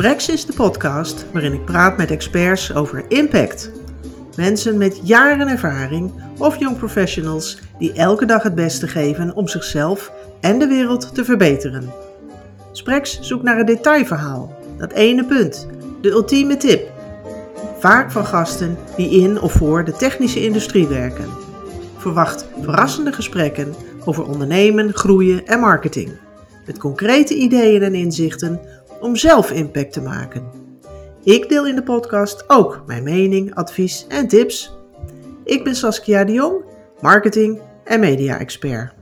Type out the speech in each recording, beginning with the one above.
Sprex is de podcast waarin ik praat met experts over impact. Mensen met jaren ervaring of young professionals die elke dag het beste geven om zichzelf en de wereld te verbeteren. Sprex zoekt naar een detailverhaal, dat ene punt, de ultieme tip. Vaak van gasten die in of voor de technische industrie werken. Verwacht verrassende gesprekken over ondernemen, groeien en marketing. Met concrete ideeën en inzichten om zelf impact te maken. Ik deel in de podcast ook mijn mening, advies en tips. Ik ben Saskia de Jong, marketing en media-expert.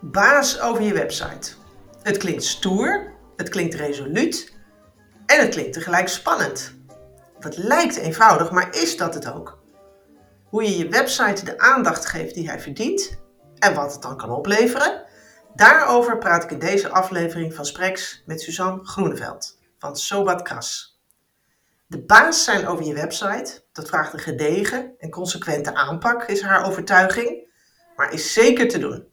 Baas over je website. Het klinkt stoer, het klinkt resoluut en het klinkt tegelijk spannend. Het lijkt eenvoudig, maar is dat het ook? Hoe je je website de aandacht geeft die hij verdient en wat het dan kan opleveren? Daarover praat ik in deze aflevering van Sprex met Suzanne Groeneveld van Sobat Kras. De baas zijn over je website, dat vraagt een gedegen en consequente aanpak, is haar overtuiging, maar is zeker te doen.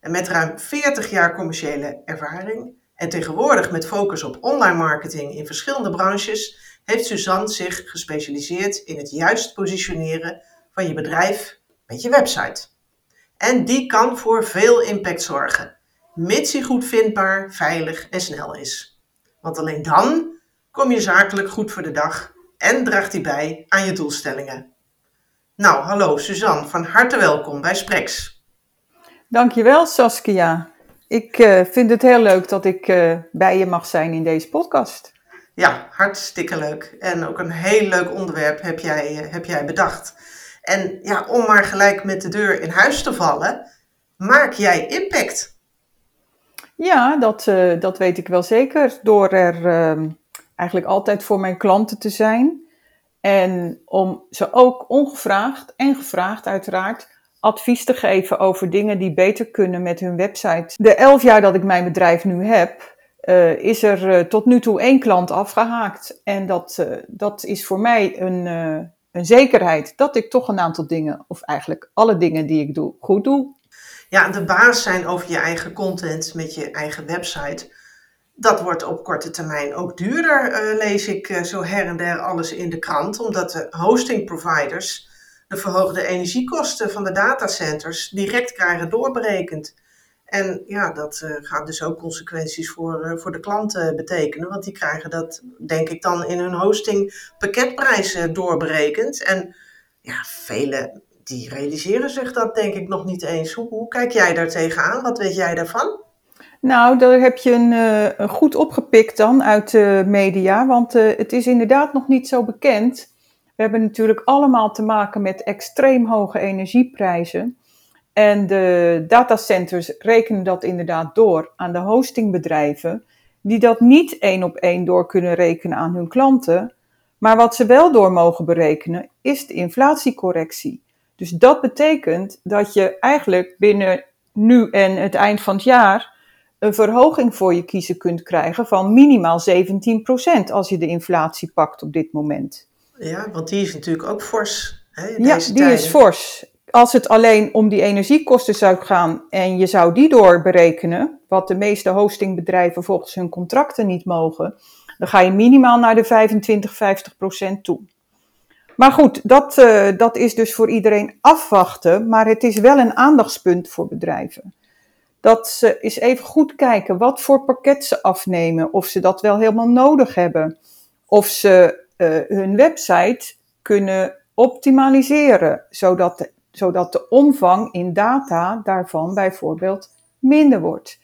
En met ruim 40 jaar commerciële ervaring en tegenwoordig met focus op online marketing in verschillende branches, heeft Suzanne zich gespecialiseerd in het juist positioneren van je bedrijf met je website. En die kan voor veel impact zorgen, mits hij goed vindbaar, veilig en snel is. Want alleen dan kom je zakelijk goed voor de dag en draagt hij bij aan je doelstellingen. Nou, hallo Suzanne, van harte welkom bij Sprex. Dankjewel Saskia. Ik uh, vind het heel leuk dat ik uh, bij je mag zijn in deze podcast. Ja, hartstikke leuk. En ook een heel leuk onderwerp heb jij, uh, heb jij bedacht. En ja, om maar gelijk met de deur in huis te vallen, maak jij impact? Ja, dat, uh, dat weet ik wel zeker. Door er uh, eigenlijk altijd voor mijn klanten te zijn. En om ze ook ongevraagd en gevraagd uiteraard advies te geven over dingen die beter kunnen met hun website. De elf jaar dat ik mijn bedrijf nu heb, uh, is er tot nu toe één klant afgehaakt. En dat, dat is voor mij een een zekerheid dat ik toch een aantal dingen, of eigenlijk alle dingen die ik doe, goed doe. Ja, de baas zijn over je eigen content met je eigen website. Dat wordt op korte termijn ook duurder, uh, lees ik uh, zo her en der alles in de krant, omdat de hosting providers de verhoogde energiekosten van de datacenters direct krijgen doorberekend. En ja, dat uh, gaat dus ook consequenties voor, uh, voor de klanten betekenen. Want die krijgen dat, denk ik, dan in hun hosting pakketprijs doorberekend. En ja, velen die realiseren zich dat denk ik nog niet eens. Hoe, kijk jij daar tegenaan? Wat weet jij daarvan? Nou, daar heb je een, een goed opgepikt dan uit de media. Want het is inderdaad nog niet zo bekend. We hebben natuurlijk allemaal te maken met extreem hoge energieprijzen. En de datacenters rekenen dat inderdaad door aan de hostingbedrijven, die dat niet één op één door kunnen rekenen aan hun klanten. Maar wat ze wel door mogen berekenen, is de inflatiecorrectie. Dus dat betekent dat je eigenlijk binnen nu en het eind van het jaar een verhoging voor je kiezen kunt krijgen van minimaal 17% als je de inflatie pakt op dit moment. Ja, want die is natuurlijk ook fors. Hè, ja, die tijden. is fors als het alleen om die energiekosten zou gaan en je zou die doorberekenen, wat de meeste hostingbedrijven volgens hun contracten niet mogen, dan ga je minimaal naar de 25, 50 procent toe. Maar goed, dat, uh, dat is dus voor iedereen afwachten, maar het is wel een aandachtspunt voor bedrijven. Dat ze eens even goed kijken wat voor pakket ze afnemen, of ze dat wel helemaal nodig hebben, of ze uh, hun website kunnen optimaliseren, zodat de zodat de omvang in data daarvan bijvoorbeeld minder wordt.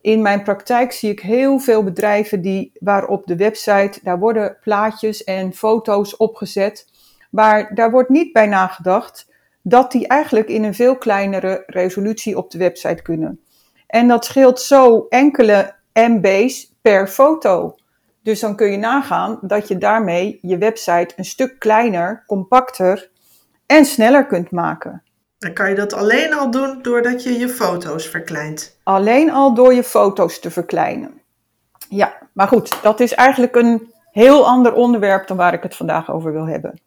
In mijn praktijk zie ik heel veel bedrijven die, waar op de website, daar worden plaatjes en foto's opgezet, maar daar wordt niet bij nagedacht dat die eigenlijk in een veel kleinere resolutie op de website kunnen. En dat scheelt zo enkele MB's per foto. Dus dan kun je nagaan dat je daarmee je website een stuk kleiner, compacter en sneller kunt maken. Dan kan je dat alleen al doen doordat je je foto's verkleint. Alleen al door je foto's te verkleinen. Ja, maar goed, dat is eigenlijk een heel ander onderwerp dan waar ik het vandaag over wil hebben.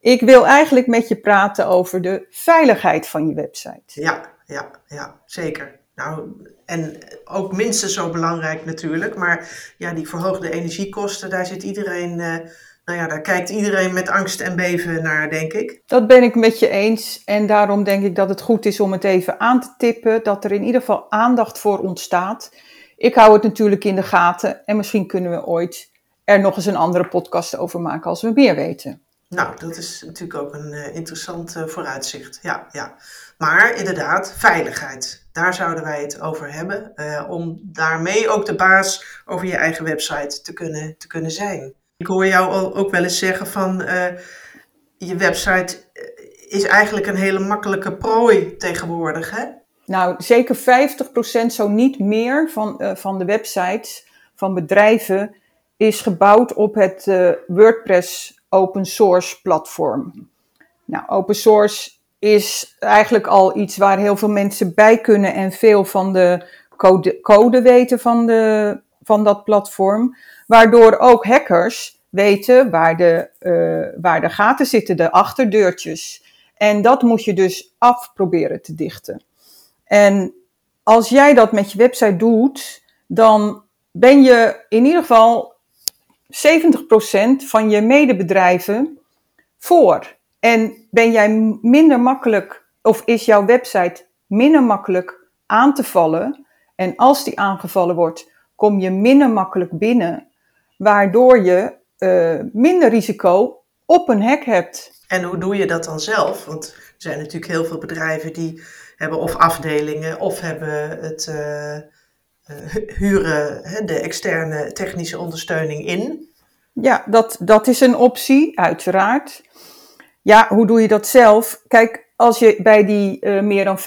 Ik wil eigenlijk met je praten over de veiligheid van je website. Ja, ja, ja, zeker. Nou, en ook minstens zo belangrijk natuurlijk, maar ja, die verhoogde energiekosten, daar zit iedereen, uh, nou ja, daar kijkt iedereen met angst en beven naar, denk ik. Dat ben ik met je eens en daarom denk ik dat het goed is om het even aan te tippen, dat er in ieder geval aandacht voor ontstaat. Ik hou het natuurlijk in de gaten en misschien kunnen we ooit er nog eens een andere podcast over maken als we meer weten. Nou, dat is natuurlijk ook een uh, interessant uh, vooruitzicht. Ja, ja. Maar inderdaad, veiligheid. Daar zouden wij het over hebben. Uh, om daarmee ook de baas over je eigen website te kunnen, te kunnen zijn. Ik hoor jou ook wel eens zeggen van je website is eigenlijk een hele makkelijke prooi tegenwoordig. Hè? Nou, zeker 50% zo niet meer van, van de websites van bedrijven is gebouwd op het WordPress open source platform. Nou, open source is eigenlijk al iets waar heel veel mensen bij kunnen en veel van de code, code weten van, de, van dat platform. Waardoor ook hackers weten waar de, uh, waar de gaten zitten, de achterdeurtjes. En dat moet je dus af proberen te dichten. En als jij dat met je website doet, dan ben je in ieder geval 70% van je medebedrijven voor. En ben jij minder makkelijk, of is jouw website minder makkelijk aan te vallen? En als die aangevallen wordt, kom je minder makkelijk binnen, waardoor je uh, minder risico op een hack hebt. En hoe doe je dat dan zelf? Want er zijn natuurlijk heel veel bedrijven die hebben of afdelingen of hebben het uh, huren de externe technische ondersteuning in. Ja, dat, dat is een optie, uiteraard. Ja, hoe doe je dat zelf? Kijk, als je bij die uh, meer dan 50%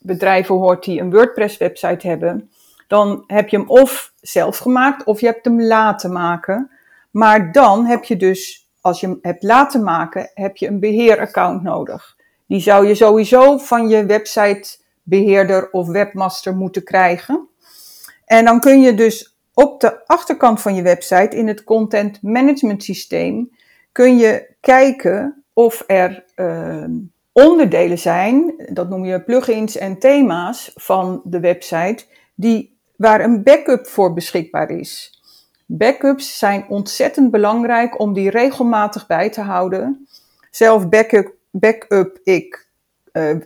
bedrijven hoort die een WordPress-website hebben, dan heb je hem of zelf gemaakt of je hebt hem laten maken. Maar dan heb je dus, als je hem hebt laten maken, heb je een beheeraccount nodig. Die zou je sowieso van je websitebeheerder of webmaster moeten krijgen. En dan kun je dus op de achterkant van je website, in het content management systeem, kun je kijken of er uh, onderdelen zijn, dat noem je plugins en thema's van de website, die, waar een backup voor beschikbaar is. Backups zijn ontzettend belangrijk om die regelmatig bij te houden. Zelf backup, backup ik uh, uh,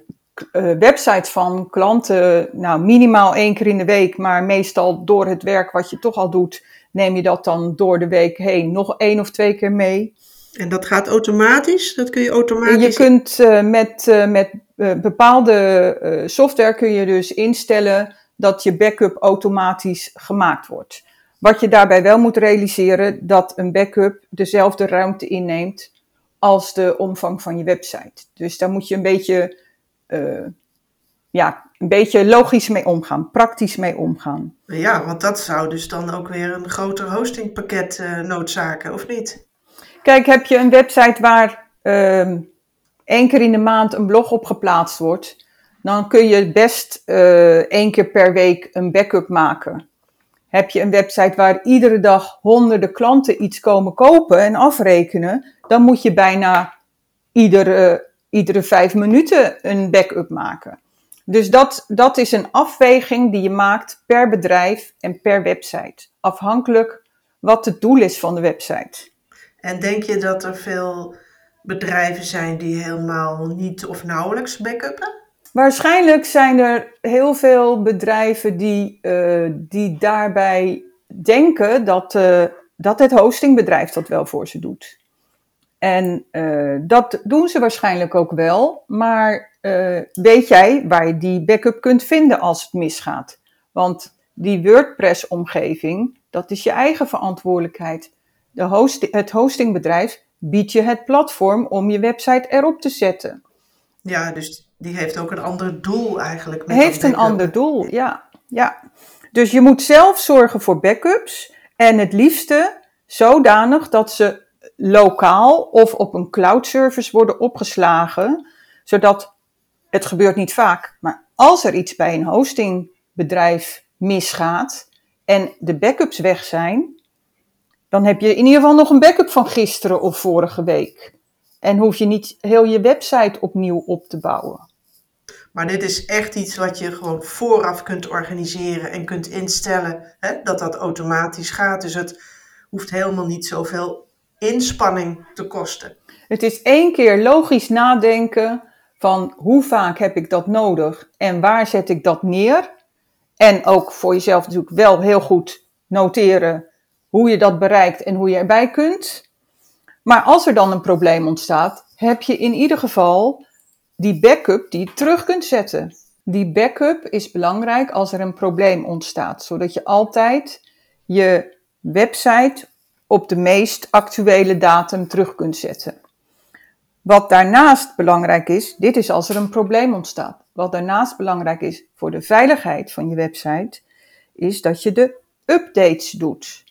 websites van klanten, nou minimaal één keer in de week, maar meestal door het werk wat je toch al doet, neem je dat dan door de week heen nog één of twee keer mee. En dat gaat automatisch? Dat kun je automatisch? Je kunt uh, met, met bepaalde software kun je dus instellen dat je backup automatisch gemaakt wordt. Wat je daarbij wel moet realiseren, dat een backup dezelfde ruimte inneemt als de omvang van je website. Dus daar moet je een beetje uh, ja, een beetje logisch mee omgaan, praktisch mee omgaan. Ja, want dat zou dus dan ook weer een groter hostingpakket uh, noodzaken, of niet? Kijk, heb je een website waar uh, één keer in de maand een blog op geplaatst wordt, dan kun je best uh, één keer per week een backup maken. Heb je een website waar iedere dag honderden klanten iets komen kopen en afrekenen, dan moet je bijna iedere iedere vijf minuten een backup maken. Dus dat, dat is een afweging die je maakt per bedrijf en per website. Afhankelijk wat het doel is van de website. En denk je dat er veel bedrijven zijn die helemaal niet of nauwelijks backuppen? Waarschijnlijk zijn er heel veel bedrijven die, uh, die daarbij denken dat, uh, dat het hostingbedrijf dat wel voor ze doet. En uh, dat doen ze waarschijnlijk ook wel, maar weet jij waar je die backup kunt vinden als het misgaat? Want die WordPress-omgeving, dat is je eigen verantwoordelijkheid. De host, het hostingbedrijf biedt je het platform om je website erop te zetten. Ja, dus die heeft ook een ander doel eigenlijk. Met heeft een ander doel, ja, ja. Dus je moet zelf zorgen voor backups en het liefste zodanig dat ze lokaal of op een cloud service worden opgeslagen, zodat het gebeurt niet vaak, maar als er iets bij een hostingbedrijf misgaat en de backups weg zijn, dan heb je in ieder geval nog een backup van gisteren of vorige week. En hoef je niet heel je website opnieuw op te bouwen. Maar dit is echt iets wat je gewoon vooraf kunt organiseren en kunt instellen hè, dat dat automatisch gaat. Dus het hoeft helemaal niet zoveel inspanning te kosten. Het is één keer logisch nadenken van hoe vaak heb ik dat nodig en waar zet ik dat neer. En ook voor jezelf natuurlijk wel heel goed noteren hoe je dat bereikt en hoe je erbij kunt. Maar als er dan een probleem ontstaat, heb je in ieder geval die backup die je terug kunt zetten. Die backup is belangrijk als er een probleem ontstaat, zodat je altijd je website op de meest actuele datum terug kunt zetten. Wat daarnaast belangrijk is, dit is als er een probleem ontstaat. Wat daarnaast belangrijk is voor de veiligheid van je website, is dat je de updates doet.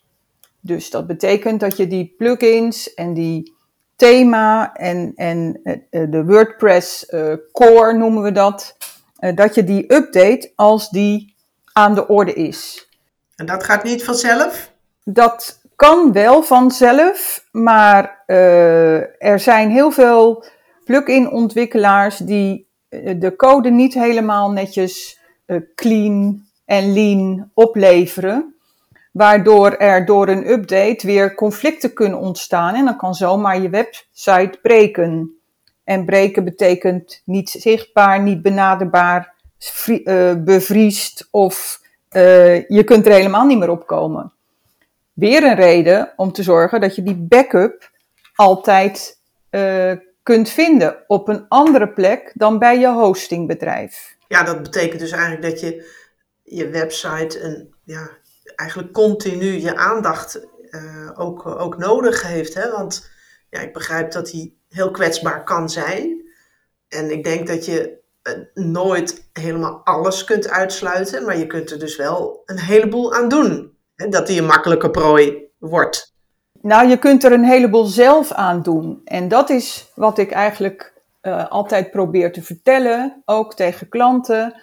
Dus dat betekent dat je die plugins en die thema en, en eh, eh, de WordPress uh, core noemen we dat, dat je die update als die aan de orde is. En dat gaat niet vanzelf? Dat kan wel vanzelf, maar er zijn heel veel plugin ontwikkelaars die de code niet helemaal netjes clean en lean opleveren waardoor er door een update weer conflicten kunnen ontstaan en dan kan zomaar je website breken. En breken betekent niet zichtbaar, niet benaderbaar, uh, bevriest of uh, je kunt er helemaal niet meer op komen. Weer een reden om te zorgen dat je die backup altijd uh, kunt vinden op een andere plek dan bij je hostingbedrijf. Ja, dat betekent dus eigenlijk dat je je website een ja, eigenlijk continu je aandacht uh, ook, ook nodig heeft. Hè? Want ja, ik begrijp dat hij heel kwetsbaar kan zijn. En ik denk dat je uh, nooit helemaal alles kunt uitsluiten, maar je kunt er dus wel een heleboel aan doen. Hè? Dat hij een makkelijke prooi wordt. Nou, je kunt er een heleboel zelf aan doen. En dat is wat ik eigenlijk uh, altijd probeer te vertellen, ook tegen klanten.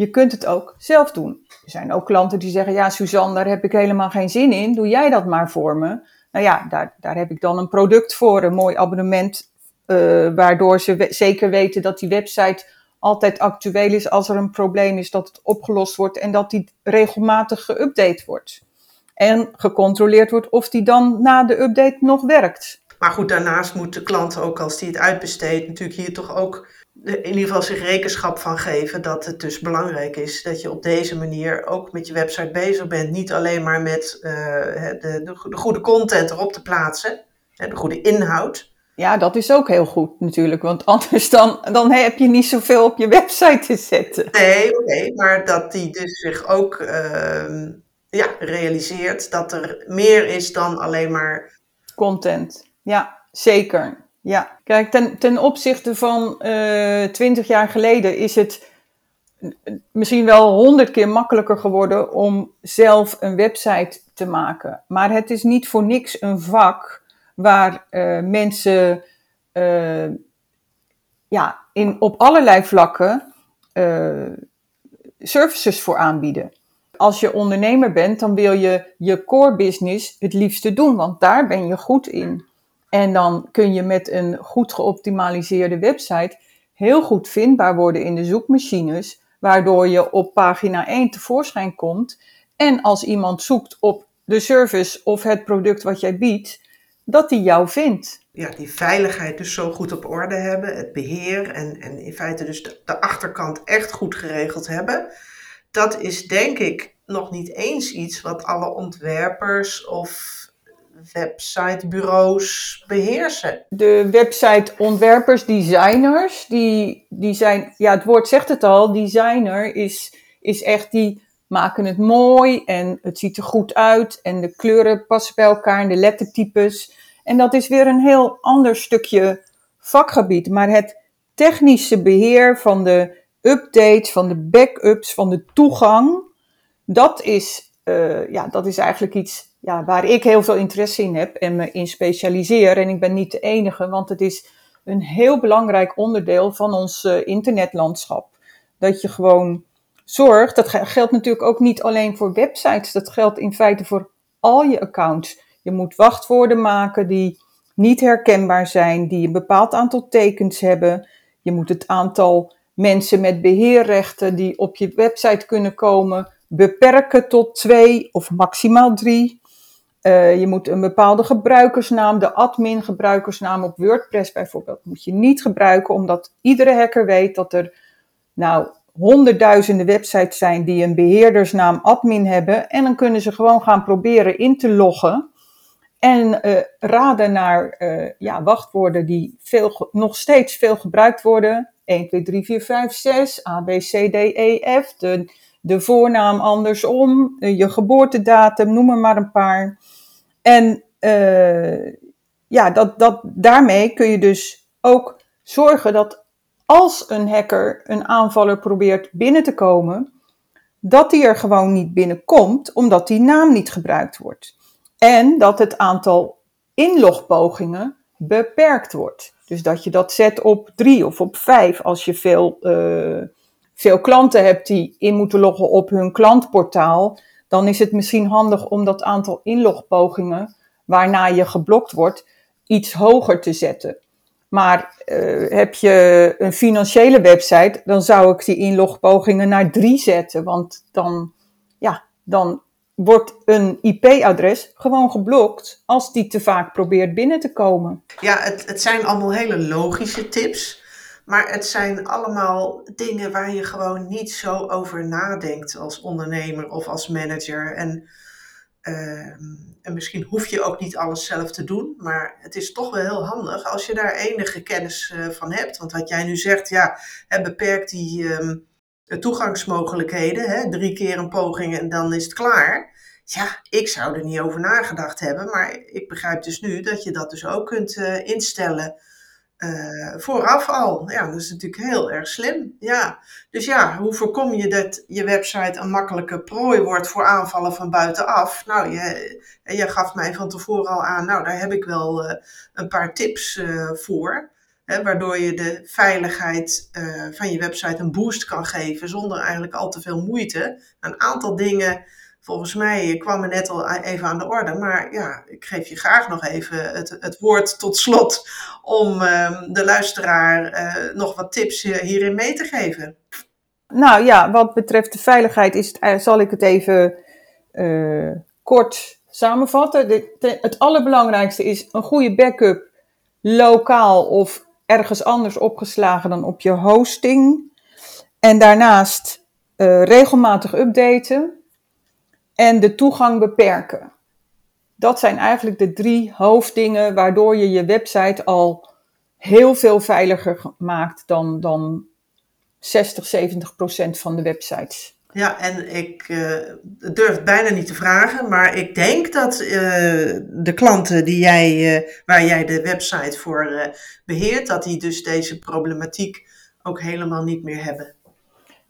Je kunt het ook zelf doen. Er zijn ook klanten die zeggen, ja Suzanne, daar heb ik helemaal geen zin in. Doe jij dat maar voor me. Nou ja, daar, daar heb ik dan een product voor, een mooi abonnement, uh, waardoor ze zeker weten dat die website altijd actueel is als er een probleem is, dat het opgelost wordt en dat die regelmatig geüpdate wordt. En gecontroleerd wordt of die dan na de update nog werkt. Maar goed, daarnaast moet de klant ook, als die het uitbesteedt, natuurlijk hier toch ook in ieder geval zich rekenschap van geven dat het dus belangrijk is dat je op deze manier ook met je website bezig bent. Niet alleen maar met uh, de, de, de, goede content erop te plaatsen, de goede inhoud. Ja, dat is ook heel goed natuurlijk, want anders dan, dan heb je niet zoveel op je website te zetten. Nee, oké, maar dat die dus zich ook uh, ja, realiseert dat er meer is dan alleen maar... Content, ja, zeker. Ja, kijk, ten, ten opzichte van uh, eh, 20 jaar geleden is het misschien wel honderd keer makkelijker geworden om zelf een website te maken. Maar het is niet voor niks een vak waar uh, mensen uh, ja, in, op allerlei vlakken services voor aanbieden. Als je ondernemer bent, dan wil je je core business het liefste doen, want daar ben je goed in. En dan kun je met een goed geoptimaliseerde website heel goed vindbaar worden in de zoekmachines, waardoor je op pagina 1 tevoorschijn komt. En als iemand zoekt op de service of het product wat jij biedt, dat die jou vindt. Ja, die veiligheid dus zo goed op orde hebben, het beheer en, en in feite dus de, de achterkant echt goed geregeld hebben. Dat is denk ik nog niet eens iets wat alle ontwerpers of websitebureaus beheersen? De websiteontwerpers, designers, die, die zijn, ja, het woord zegt het al, designer is, is echt die maken het mooi en het ziet er goed uit en de kleuren passen bij elkaar en de lettertypes. En dat is weer een heel ander stukje vakgebied. Maar het technische beheer van de updates, van de backups, van de toegang, dat is, uh, ja, dat is eigenlijk iets ja, waar ik heel veel interesse in heb en me in specialiseer. En ik ben niet de enige, want het is een heel belangrijk onderdeel van ons uh, internetlandschap. Dat je gewoon zorgt, dat geldt natuurlijk ook niet alleen voor websites, dat geldt in feite voor al je accounts. Je moet wachtwoorden maken die niet herkenbaar zijn, die een bepaald aantal tekens hebben. Je moet het aantal mensen met beheerrechten die op je website kunnen komen beperken tot twee of maximaal drie. Uh, je moet een bepaalde gebruikersnaam, de admin gebruikersnaam op WordPress bijvoorbeeld, moet je niet gebruiken, omdat iedere hacker weet dat er nou honderdduizenden websites zijn die een beheerdersnaam admin hebben. En dan kunnen ze gewoon gaan proberen in te loggen. En uh, raden naar uh, ja, wachtwoorden die veel, nog steeds veel gebruikt worden. 1, 2, 3, 4, 5, 6, A, B, C, D, E, F. de voornaam andersom, uh, je geboortedatum, noem er maar een paar. En ja, dat, dat, daarmee kun je dus ook zorgen dat als een hacker een aanvaller probeert binnen te komen, dat die er gewoon niet binnenkomt, omdat die naam niet gebruikt wordt. En dat het aantal inlogpogingen beperkt wordt. Dus dat je dat zet op drie of op vijf als je veel, uh, veel klanten hebt die in moeten loggen op hun klantportaal. Dan is het misschien handig om dat aantal inlogpogingen, waarna je geblokt wordt, iets hoger te zetten. Maar uh, heb je een financiële website, dan zou ik die inlogpogingen naar drie zetten. Want dan, ja, dan wordt een IP-adres gewoon geblokt als die te vaak probeert binnen te komen. Ja, het, het zijn allemaal hele logische tips. Maar het zijn allemaal dingen waar je gewoon niet zo over nadenkt als ondernemer of als manager. En, uh, en misschien hoef je ook niet alles zelf te doen. Maar het is toch wel heel handig als je daar enige kennis uh, van hebt. Want wat jij nu zegt, ja, beperkt die. Uh, toegangsmogelijkheden. Hè? Drie keer een poging en dan is het klaar. Ja, ik zou er niet over nagedacht hebben, maar ik begrijp dus nu dat je dat dus ook kunt uh, instellen uh, vooraf al. Ja, dat is natuurlijk heel erg slim. Ja, dus ja, hoe voorkom je dat je website een makkelijke prooi wordt voor aanvallen van buitenaf? Nou, je, je gaf mij van tevoren al aan, nou, daar heb ik wel uh, een paar tips voor. Hè, waardoor je de veiligheid van je website een boost kan geven zonder eigenlijk al te veel moeite. Een aantal dingen, volgens mij kwam er net al even aan de orde, maar ja, ik geef je graag nog even het, het woord tot slot om uh, de luisteraar uh, nog wat tips hierin mee te geven. Nou ja, wat betreft de veiligheid is het, zal ik het even kort samenvatten. Het allerbelangrijkste is een goede backup lokaal of ergens anders opgeslagen dan op je hosting. En daarnaast regelmatig updaten en de toegang beperken. Dat zijn eigenlijk de drie hoofddingen waardoor je je website al heel veel veiliger maakt dan, dan 60, 70 procent van de websites. Ja, en ik uh, durf het bijna niet te vragen, maar ik denk dat uh, de klanten die jij, uh, waar jij de website voor beheert, dat die dus deze problematiek ook helemaal niet meer hebben.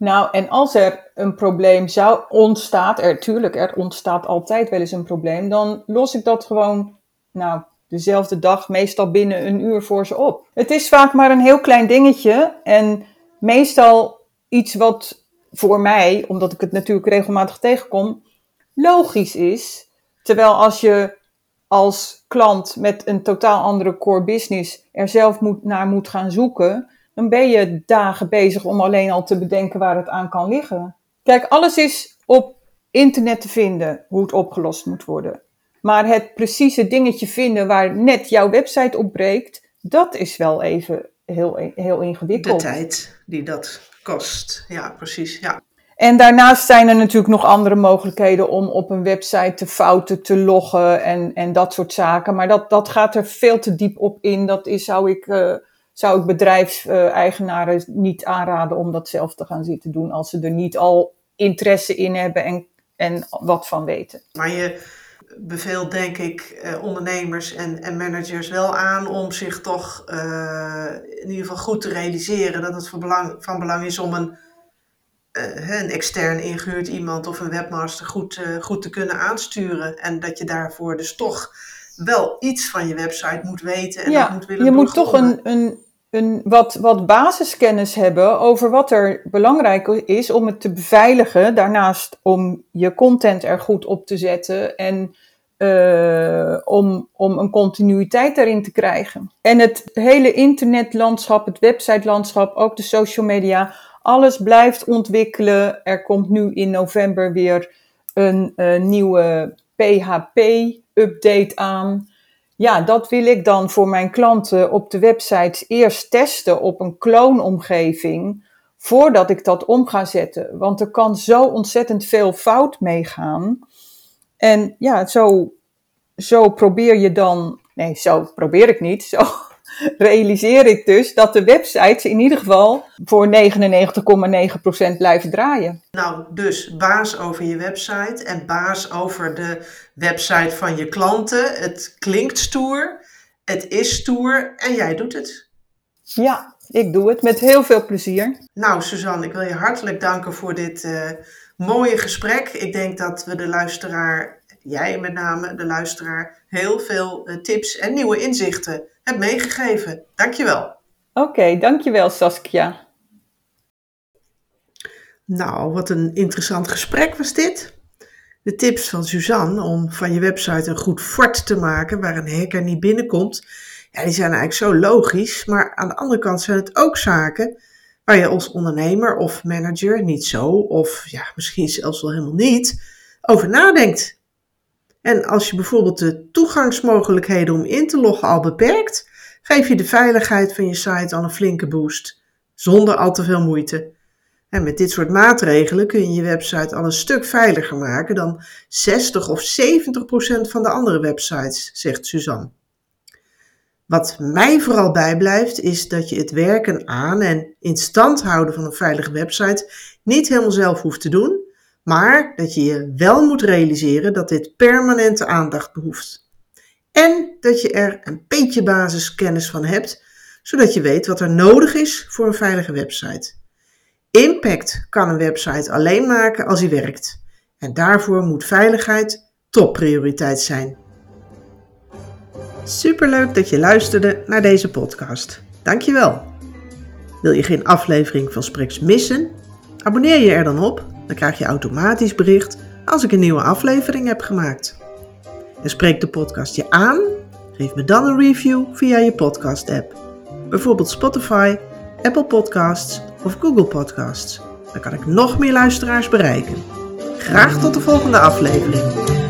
Nou, en als er een probleem zou ontstaan, er tuurlijk, er ontstaat altijd wel eens een probleem, dan los ik dat gewoon, nou, dezelfde dag, meestal binnen een uur voor ze op. Het is vaak maar een heel klein dingetje en meestal iets wat voor mij, omdat ik het natuurlijk regelmatig tegenkom, logisch is. Terwijl als je als klant met een totaal andere core business er zelf moet, naar moet gaan zoeken, dan ben je dagen bezig om alleen al te bedenken waar het aan kan liggen. Kijk, alles is op internet te vinden hoe het opgelost moet worden. Maar het precieze dingetje vinden waar net jouw website op breekt, dat is wel even heel, heel ingewikkeld. De tijd die dat kost. Ja, precies. Ja. En daarnaast zijn er natuurlijk nog andere mogelijkheden om op een website de fouten te loggen en, en dat soort zaken. Maar dat, dat gaat er veel te diep op in. Dat is, zou ik, uh, zou ik bedrijfseigenaren niet aanraden om dat zelf te gaan zitten doen als ze er niet al interesse in hebben en, en wat van weten. Maar je beveelt denk ik eh, ondernemers en, en managers wel aan om zich toch uh, in ieder geval goed te realiseren dat het van belang, van belang is om een, uh, een extern ingehuurd iemand of een webmaster goed, goed te kunnen aansturen. En dat je daarvoor dus toch wel iets van je website moet weten en ja, dat moet willen je moet toch een, een, een wat, wat basiskennis hebben over wat er belangrijk is om het te beveiligen. Daarnaast om je content er goed op te zetten en uh, om, om een continuïteit daarin te krijgen. En het hele internetlandschap, het websitelandschap, ook de social media, Alles blijft ontwikkelen. Er komt nu in november weer een, een nieuwe PHP-update aan. Ja, dat wil ik dan voor mijn klanten op de website eerst testen op een kloonomgeving voordat ik dat om ga zetten. Want er kan zo ontzettend veel fout meegaan. En ja, zo, zo probeer je dan, nee, zo probeer ik niet, zo realiseer ik dus dat de websites in ieder geval voor 99,9% blijven draaien. Nou, dus baas over je website en baas over de website van je klanten. Het klinkt stoer, het is stoer en jij doet het. Ja, ik doe het met heel veel plezier. Nou, Suzanne, ik wil je hartelijk danken voor dit uh, mooie gesprek. Ik denk dat we de luisteraar, jij met name, de luisteraar, heel veel uh, tips en nieuwe inzichten hebt meegegeven. Dankjewel. Oké, okay, dankjewel Saskia. Nou, wat een interessant gesprek was dit. De tips van Suzanne om van je website een goed fort te maken waar een hacker niet binnenkomt, ja, die zijn eigenlijk zo logisch. Maar aan de andere kant zijn het ook zaken waar je als ondernemer of manager niet zo, of ja, misschien zelfs wel helemaal niet, over nadenkt. En als je bijvoorbeeld de toegangsmogelijkheden om in te loggen al beperkt, geef je de veiligheid van je site al een flinke boost, zonder al te veel moeite. En met dit soort maatregelen kun je je website al een stuk veiliger maken dan 60 of 70 procent van de andere websites, zegt Suzanne. Wat mij vooral bijblijft is dat je het werken aan en in stand houden van een veilige website niet helemaal zelf hoeft te doen, maar dat je je wel moet realiseren dat dit permanente aandacht behoeft. En dat je er een beetje basiskennis van hebt, zodat je weet wat er nodig is voor een veilige website. Impact kan een website alleen maken als hij werkt. En daarvoor moet veiligheid topprioriteit zijn. Superleuk dat je luisterde naar deze podcast. Dankjewel. Wil je geen aflevering van Spreks missen? Abonneer je er dan op, dan krijg je automatisch bericht als ik een nieuwe aflevering heb gemaakt. En spreek de podcast je aan? Geef me dan een review via je podcast-app. Bijvoorbeeld Spotify, Apple Podcasts of Google Podcasts. Dan kan ik nog meer luisteraars bereiken. Graag tot de volgende aflevering.